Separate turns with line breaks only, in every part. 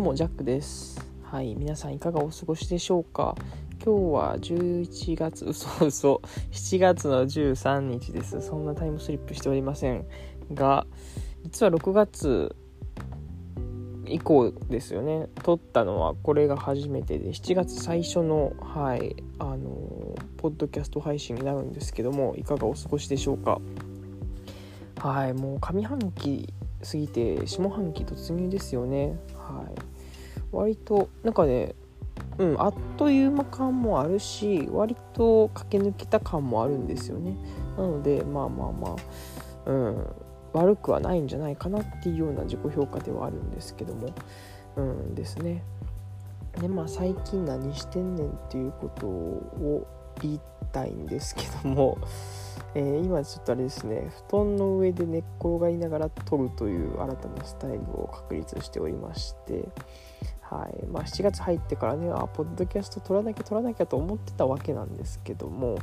うもジャックです。はい皆さんいかがお過ごしでしょうか？今日は11月嘘嘘7月の13日です。そんなタイムスリップしておりませんが実は6月以降ですよね。撮ったのはこれが初めてで7月最初のはいあのポッドキャスト配信になるんですけどもいかがお過ごしでしょうか？はいもう上半期過ぎて下半期突入ですよね。割となんかねうんあっという間感もあるし割と駆け抜けた感もあるんですよね。なのでまあまあまあうん悪くはないんじゃないかなっていうような自己評価ではあるんですけども。うんですね。でまあ最近何してんねんっていうことを言いたいんですけども。えー、今ちょっとあれですね。布団の上で寝っ転がりながら撮るという新たなスタイルを確立しておりまして。はい。まあ、7月入ってからねあポッドキャスト撮らなきゃ撮らなきゃと思ってたわけなんですけども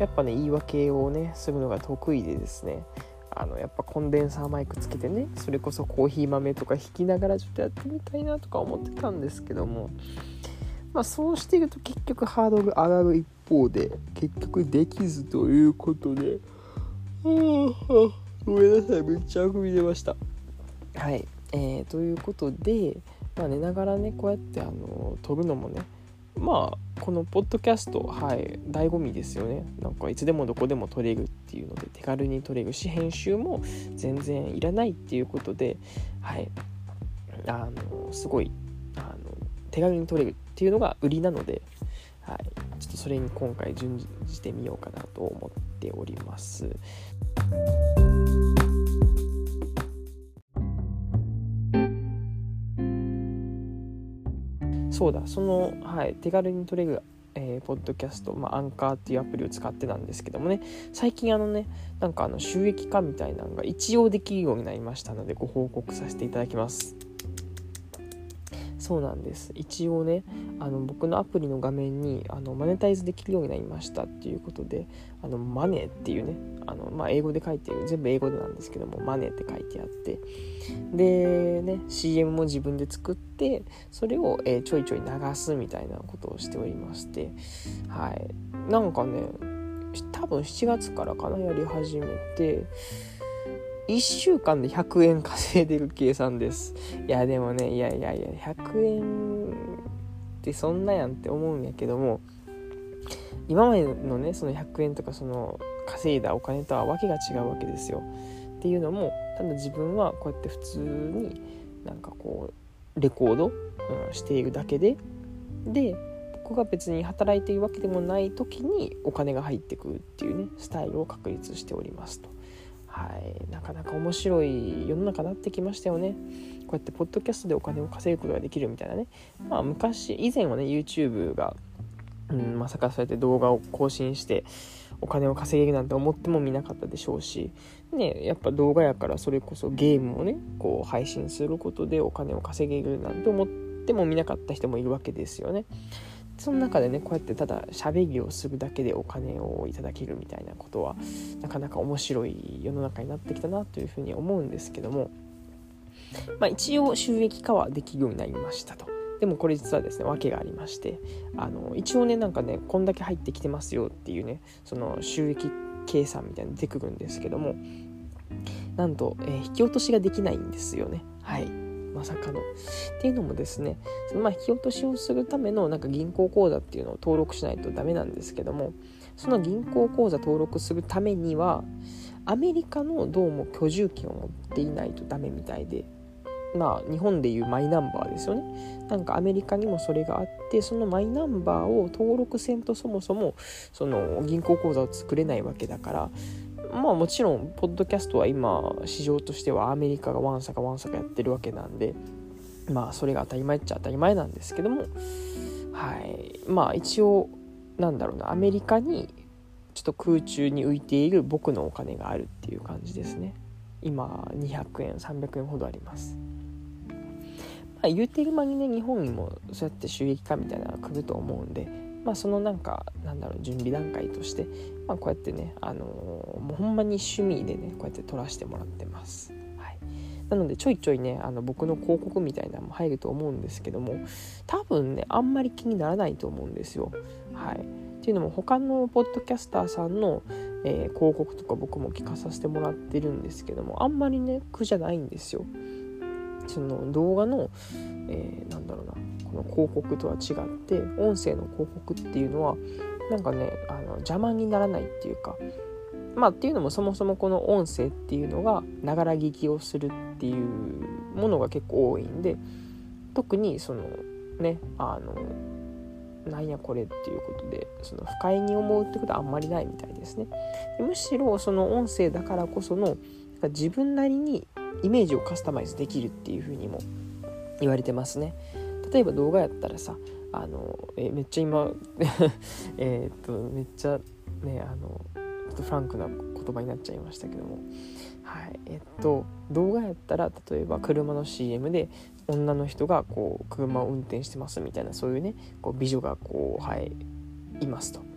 やっぱね言い訳をねするのが得意でですね。あのやっぱコンデンサーマイクつけてねそれこそコーヒー豆とか弾きながらちょっとやってみたいなとか思ってたんですけどもまあそうしていると結局ハードル上がる一方で結局できずということでごめんなさい。めっちゃあくび出ました。はい。えー、ということでまあ、寝ながらねこうやってあの撮るのもねまあこのポッドキャストはい醍醐味ですよねなんかいつでもどこでも撮れるっていうので手軽に撮れるし編集も全然いらないっていうことではいあのすごいあの手軽に撮れるっていうのが売りなので、はい、ちょっとそれに今回準じてみようかなと思っております。そうだその、はい、手軽に撮れるえー、ポッドキャスト、まあ、アンカーっていうアプリを使ってなんですけどもね最近あのねなんかあの収益化みたいなのが一応できるようになりましたのでご報告させていただきますそうなんです。一応ねあの僕のアプリの画面にあのマネタイズできるようになりましたっていうことであのマネっていうねあの、まあ、英語で書いてる全部英語でなんですけどもマネって書いてあって。でね CM も自分で作ってそれを、えー、ちょいちょい流すみたいなことをしておりまして。はい。なんかね多分7月からかなやり始めて1週間で100円稼いでる計算ですいやでもねいやいやいや100円ってそんなやんって思うんやけども今までのねその100円とかその稼いだお金とはわけが違うわけですよっていうのもただ自分はこうやって普通になんかこうレコード、うん、しているだけでで僕が別に働いているわけでもない時にお金が入ってくるっていうねスタイルを確立しておりますと。はい、なかなか面白い世の中になってきましたよね。こうやってポッドキャストでお金を稼ぐことができるみたいなね。まあ昔、以前はね、YouTube が、うん、まさかそうやって動画を更新してお金を稼げるなんて思ってもみなかったでしょうし、ね、やっぱ動画やからそれこそゲームをね、こう配信することでお金を稼げるなんて思ってもみなかった人もいるわけですよね。その中でねこうやってただ喋りをするだけでお金をいただけるみたいなことはなかなか面白い世の中になってきたなというふうに思うんですけども、まあ、一応収益化はできるようになりましたと。でもこれ実はですね訳がありましてあの一応ねなんかねこんだけ入ってきてますよっていうねその収益計算みたいに出てくるんですけどもなんと、えー、引き落としができないんですよね。はいまさかの。っていうのもですね、まあ引き落としをするためのなんか銀行口座っていうのを登録しないとダメなんですけども、その銀行口座登録するためには、アメリカのどうも居住権を持っていないとダメみたいで、まあ日本でいうマイナンバーですよね。なんかアメリカにもそれがあって、そのマイナンバーを登録せんとそもそもその銀行口座を作れないわけだから、まあもちろんポッドキャストは今市場としてはアメリカがワンサかワンサかやってるわけなんでまあそれが当たり前っちゃ当たり前なんですけどもはい。まあ一応なんだろうなアメリカにちょっと空中に浮いている僕のお金があるっていう感じですね。今200円300円ほどあります。まあ言うてる間にね日本にもそうやって収益化みたいなのが来ると思うんでまあそのなんかなんだろう準備段階としてまあ、こうやってね、あのー、もうほんまに趣味でねこうやって撮らせてもらってます。はい、なのでちょいちょいねあの僕の広告みたいなのも入ると思うんですけども多分ねあんまり気にならないと思うんですよ。はい、っていうのも他のポッドキャスターさんの、えー、広告とか僕も聞かさせてもらってるんですけどもあんまりね苦じゃないんですよ。その動画の、えー、なんだろうなの広告とは違って音声の広告っていうのはなんかねあの邪魔にならないっていうかまあっていうのもそもそもこの音声っていうのがながら聞きをするっていうものが結構多いんで特にそのねあのなんやこれっていうことでその不快に思うってことはあんまりないみたいですね。むしろその音声だからこその自分なりにイメージをカスタマイズできるっていうふうにも言われてますね。例えば動画やったらさあのえめっちゃ今 えっとめっちゃねあのちょっとフランクな言葉になっちゃいましたけどもはいえっと動画やったら例えば車の CM で女の人がこう車を運転してますみたいなそういうねこう美女がこうはいいますと。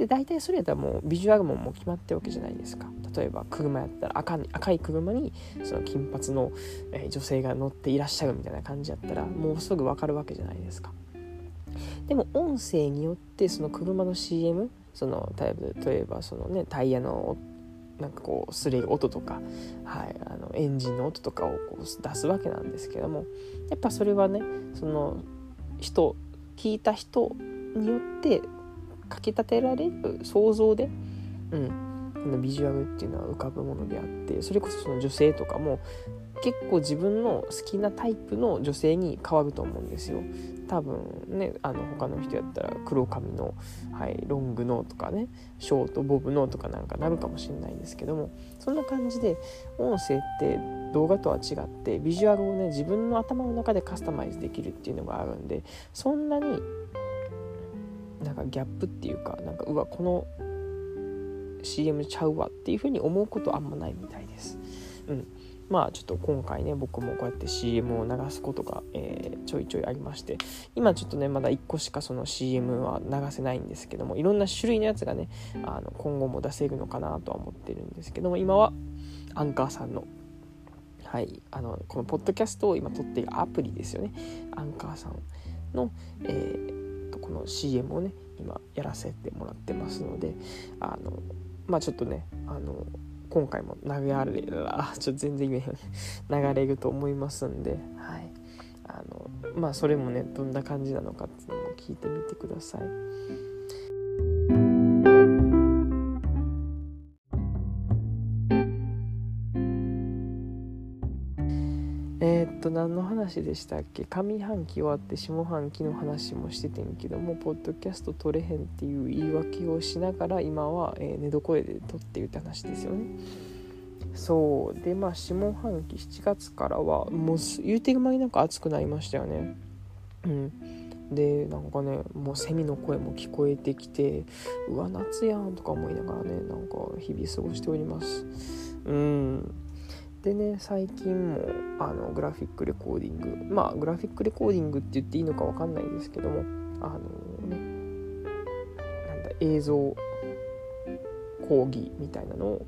で大体それやったらもうビジュアルももう決まってるわけじゃないですか。例えば車やったら赤赤い車にその金髪の、え女性が乗っていらっしゃるみたいな感じやったらもうすぐ分かるわけじゃないですか。でも音声によってその車の CM その例えばそのねタイヤのなんかこうすれる音とか、はい、あのエンジンの音とかをこう出すわけなんですけどもやっぱそれはねその人聞いた人によってかきたてられる想像で、うん、このビジュアルっていうのは浮かぶものであってそれこそその女性とかも結構自分の好きなタイプの女性に変わると思うんですよ。多分ねあの他の人やったら黒髪の、はい、ロングのとかねショートボブのとかなんかなるかもしれないんですけどもそんな感じで音声って動画とは違ってビジュアルをね自分の頭の中でカスタマイズできるっていうのがあるんでそんなになんかギャップっていうかなんかうわこの CM ちゃうわっていうふうに思うことあんまないみたいです。うん、まあちょっと今回ね僕もこうやって CM を流すことが、えー、ちょいちょいありまして今ちょっとねまだ1個しかその CM は流せないんですけどもいろんな種類のやつがねあの今後も出せるのかなとは思ってるんですけども今はアンカーさんのはいあのこのポッドキャストを今撮っているアプリですよねアンカーさんの、えー、この CM をね今やらせてもらってますのであのまあちょっとねあの今回も流れあ ちょっと全然言えない流れると思いますんではいあのまあそれもねどんな感じなのかっていうのも聞いてみてください。話でしたっけ？上半期終わって下半期の話もしててんけどもポッドキャスト撮れへんっていう言い訳をしながら今は、えー、寝床で撮ってるって話ですよね。そう。でまあ下半期7月からはもう言うてる間になんか暑くなりましたよね。うん。でなんかねもうセミの声も聞こえてきてうわ夏やんとか思いながらねなんか日々過ごしております。うん。でね最近もあのグラフィックレコーディングまあグラフィックレコーディングって言っていいのか分かんないですけどもあのねなんだ映像講義みたいなのを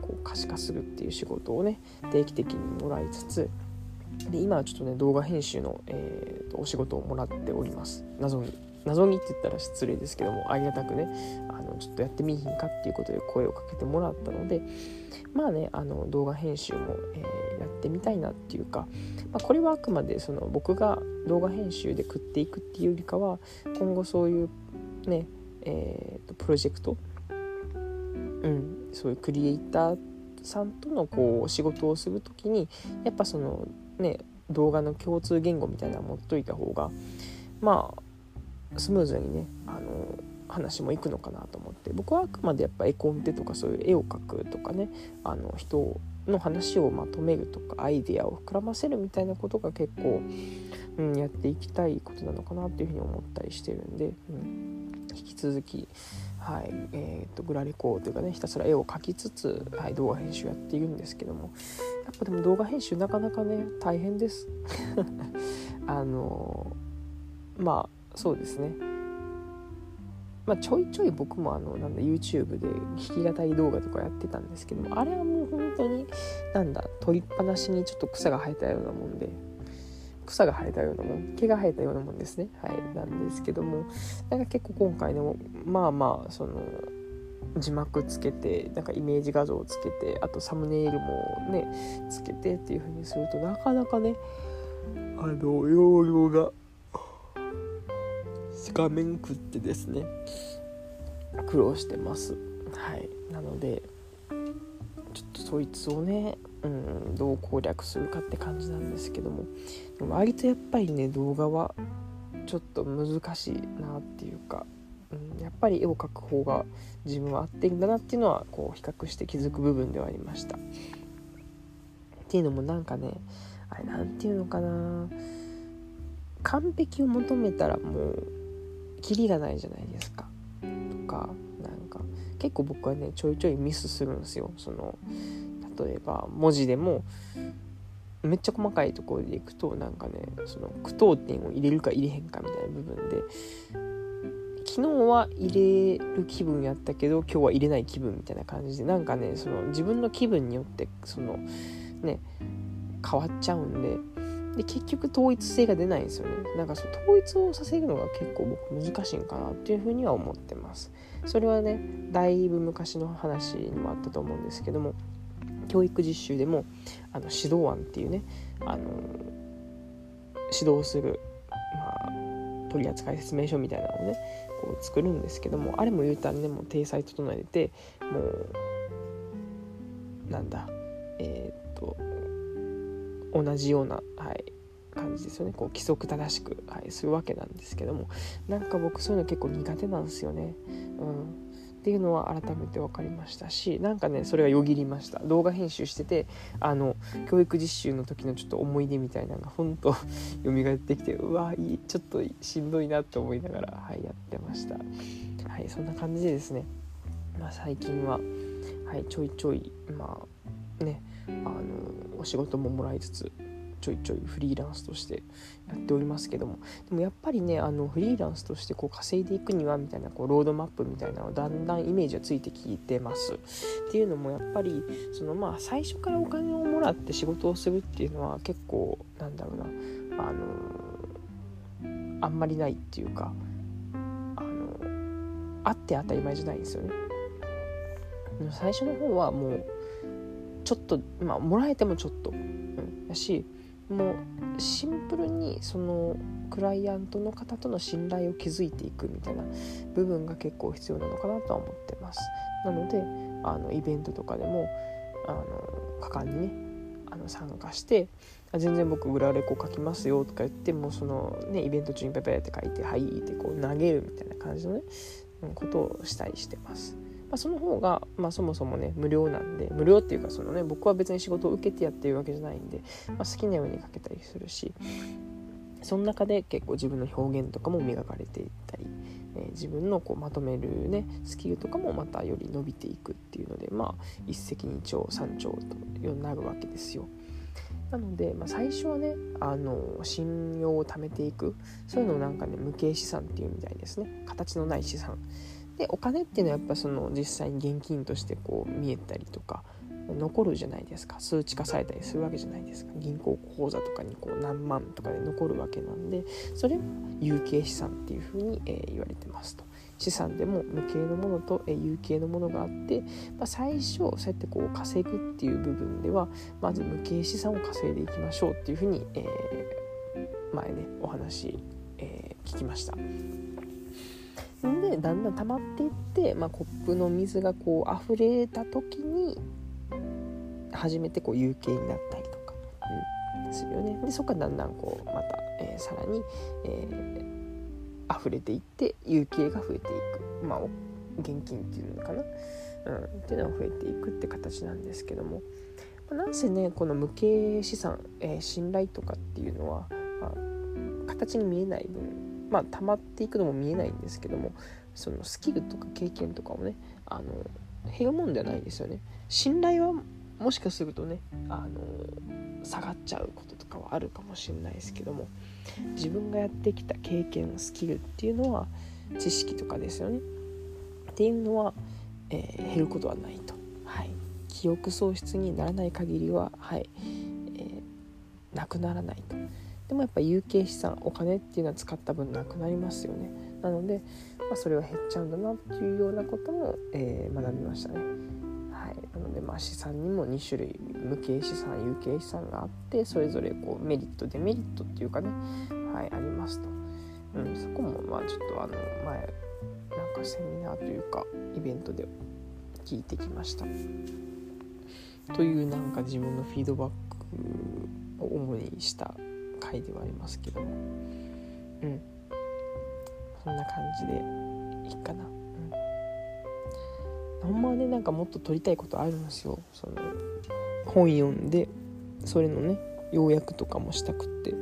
こう可視化するっていう仕事をね定期的にもらいつつで今はちょっとね動画編集の、えーと、お仕事をもらっております。謎に謎にって言ったら失礼ですけどもありがたくねあのちょっとやってみひんかっていうことで声をかけてもらったのでまあねあの動画編集も、えー、やってみたいなっていうか、まあ、これはあくまでその僕が動画編集で食っていくっていうよりかは今後そういうねえーと、プロジェクト、うん、そういうクリエイターさんとのこう仕事をする時にやっぱそのね動画の共通言語みたいなの持っといた方がまあスムーズにねあの話もいくのかなと思って僕はあくまでやっぱ絵コンテとかそういう絵を描くとかねあの人の話をまとめるとかアイデアを膨らませるみたいなことが結構、うん、やっていきたいことなのかなっていうふうに思ったりしてるんで、うん、引き続き、はいえーと、グラレコーというかねひたすら絵を描きつつ、はい、動画編集やっているんですけどもやっぱでも動画編集なかなかね大変です。あのまあそうですね。まあ、ちょいちょい僕もあのなんだ YouTube で弾き語り動画とかやってたんですけどもあれはもう本当になんだ取りっぱなしにちょっと草が生えたようなもんで草が生えたようなもん毛が生えたようなもんですね。はいなんですけどもなんか結構今回のまあまあその字幕つけてなんかイメージ画像をつけてあとサムネイルもねつけてっていう風にするとなかなかねあの容量が画面食ってですね苦労してます。はい。なのでちょっとそいつをね、うん、どう攻略するかって感じなんですけども割とやっぱりね動画はちょっと難しいなっていうか、うん、やっぱり絵を描く方が自分は合ってるんだなっていうのはこう比較して気づく部分ではありました。っていうのもなんかねあれなんていうのかな。完璧を求めたらもうキリがないじゃないですか。とかなんか結構僕はねちょいちょいミスするんですよ。その例えば文字でもめっちゃ細かいところでいくとなんかねその句読点を入れるか入れへんかみたいな部分で昨日は入れる気分やったけど今日は入れない気分みたいな感じでなんかねその自分の気分によってそのね変わっちゃうんでで結局統一性が出ないんですよね。なんかその統一をさせるのが結構僕難しいんかなっていうふうには思ってます。それはねだいぶ昔の話にもあったと思うんですけども教育実習でもあの指導案っていうねあの指導する、まあ、取扱説明書みたいなのをねこう作るんですけどもあれも言うたらねもう体裁整えてもうなんだえー、っと同じような、はい、感じですよね。こう規則正しく、はい、するわけなんですけども。なんか僕そういうの結構苦手なんですよね。うん。っていうのは改めて分かりましたしなんかねそれがよぎりました。動画編集しててあの教育実習の時のちょっと思い出みたいなのがほんと 蘇ってきてうわいいちょっとしんどいなって思いながら、はい、やってました。はいそんな感じでですね、まあ、最近は、はい、ちょいちょいまあねあのお仕事ももらいつつちょいちょいフリーランスとしてやっておりますけども。でもやっぱりねあのフリーランスとしてこう稼いでいくにはみたいなこうロードマップみたいなのだんだんイメージはついてきてます。っていうのもやっぱりそのまあ最初からお金をもらって仕事をするっていうのは結構なんだろうなあのあんまりないっていうかあのあって当たり前じゃないんですよね。最初の方はもうちょっとまあもらえてもちょっと、うん、だしもうシンプルにそのクライアントの方との信頼を築いていくみたいな部分が結構必要なのかなとは思ってます。なのであのイベントとかでもあの果敢にねあの参加して全然僕裏レコ書きますよとか言ってもそのねイベント中にペペって書いて「はい」ってこう投げるみたいな感じのねことをしたりしてます。まあ、その方が、まあ、そもそもね無料なんで無料っていうかそのね僕は別に仕事を受けてやってるわけじゃないんで、まあ、好きなように書けたりするしその中で結構自分の表現とかも磨かれていったり、えー、自分のこうまとめるねスキルとかもまたより伸びていくっていうのでまあ一石二鳥三鳥とようになるわけですよ。なので、まあ、最初はねあの信用を貯めていく。そういうのをなんかね無形資産っていうみたいですね。形のない資産。でお金っていうのはやっぱその実際に現金としてこう見えたりとか残るじゃないですか。数値化されたりするわけじゃないですか。銀行口座とかにこう何万とかで残るわけなんでそれは有形資産っていうふうに、え、言われてますと。資産でも無形のものと、え、有形のものがあって、まあ、最初そうやってこう稼ぐっていう部分ではまず無形資産を稼いでいきましょうっていうふうに、えー、前ねお話、え聞きました。でだんだん溜まっていって、まあ、コップの水がこう溢れた時に初めてこう有形になったりとか、うん、するよね。でそこからだんだんこうまた、えー、さらに、えー、溢れていって有形が増えていく。まあ現金っていうのかな、うん、っていうのが増えていくって形なんですけども、まあ、なんせねこの無形資産、えー、信頼とかっていうのは、まあ、形に見えない分まあ溜まっていくのも見えないんですけどもそのスキルとか経験とかをねあの減るもんではないですよね。信頼はもしかするとねあの下がっちゃうこととかはあるかもしれないですけども自分がやってきた経験スキルっていうのは知識とかですよね。っていうのは、えー、減ることはないと、はい、記憶喪失にならない限りは、はい。えー、なくならないと。でもやっぱ有形資産お金っていうのは使った分なくなりますよね。なので、まあ、それは減っちゃうんだなっていうようなことも、えー、学びましたね。はい、なのでまあ資産にも2種類無形資産有形資産があってそれぞれこうメリットデメリットっていうかね、はい、ありますと、うん、そこもまあちょっとあの前なんかセミナーというかイベントで聞いてきました。というなんか自分のフィードバックを主にした回ではありますけども。うん。そんな感じでいいかな。ほん。まはねなんかもっと撮りたいことあるんですよ。その本読んでそれのね要約とかもしたくって。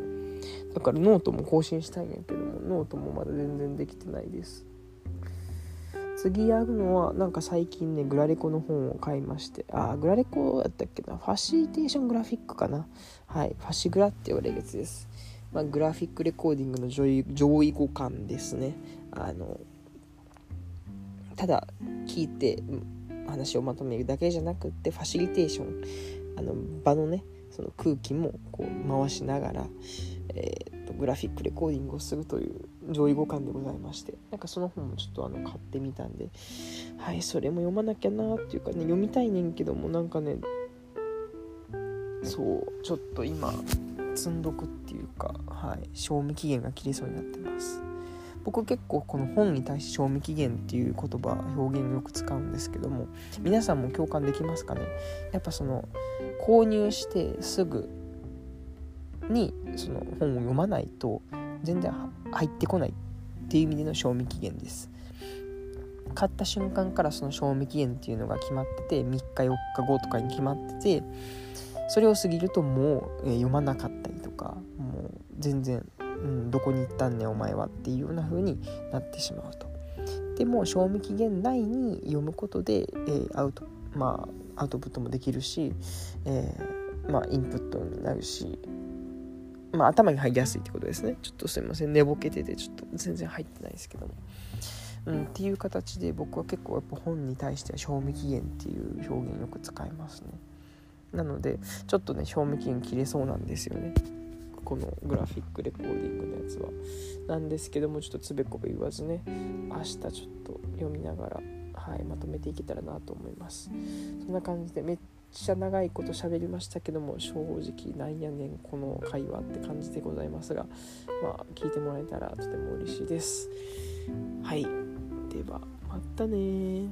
だからノートも更新したいんやけどもノートもまだ全然できてないです。次やるのはなんか最近ねグラレコの本を買いましてあグラレコやったっけなファシリテーショングラフィックかな。はいファシグラって言われるやつです。まあ、グラフィックレコーディングの上位上位互換ですね。あのただ聞いて話をまとめるだけじゃなくってファシリテーションあの場のねその空気もこう回しながら、えーと、グラフィックレコーディングをするという上位互換でございましてなんかその本もちょっとあの買ってみたんではいそれも読まなきゃなっていうかね読みたいねんけどもなんかねそうちょっと今積んどくっていうかはい賞味期限が切れそうになってます。僕結構この本に対して賞味期限っていう言葉表現をよく使うんですけども皆さんも共感できますかね？やっぱその購入してすぐにその本を読まないと全然入ってこないっていう意味での賞味期限です買った瞬間からその賞味期限っていうのが決まってて3日4日後とかに決まっててそれを過ぎるともう、え読まなかったりとかもう全然うん、どこに行ったんねお前はっていうような風になってしまうと。でも賞味期限内に読むことで、えー、アウトまあアウトプットもできるし、えー、まあインプットになるしまあ頭に入りやすいってことですねちょっとすいません寝ぼけててちょっと全然入ってないですけども。うん、っていう形で僕は結構やっぱ本に対しては賞味期限っていう表現よく使いますね。なのでちょっとね賞味期限切れそうなんですよね。このグラフィックレコーディングのやつはなんですけどもちょっとつべこべ言わずね明日ちょっと読みながら、はい、まとめていけたらなと思いますそんな感じでめっちゃ長いこと喋りましたけども正直なんやねんこの会話って感じでございますがまあ聞いてもらえたらとても嬉しいです。はい。ではまたね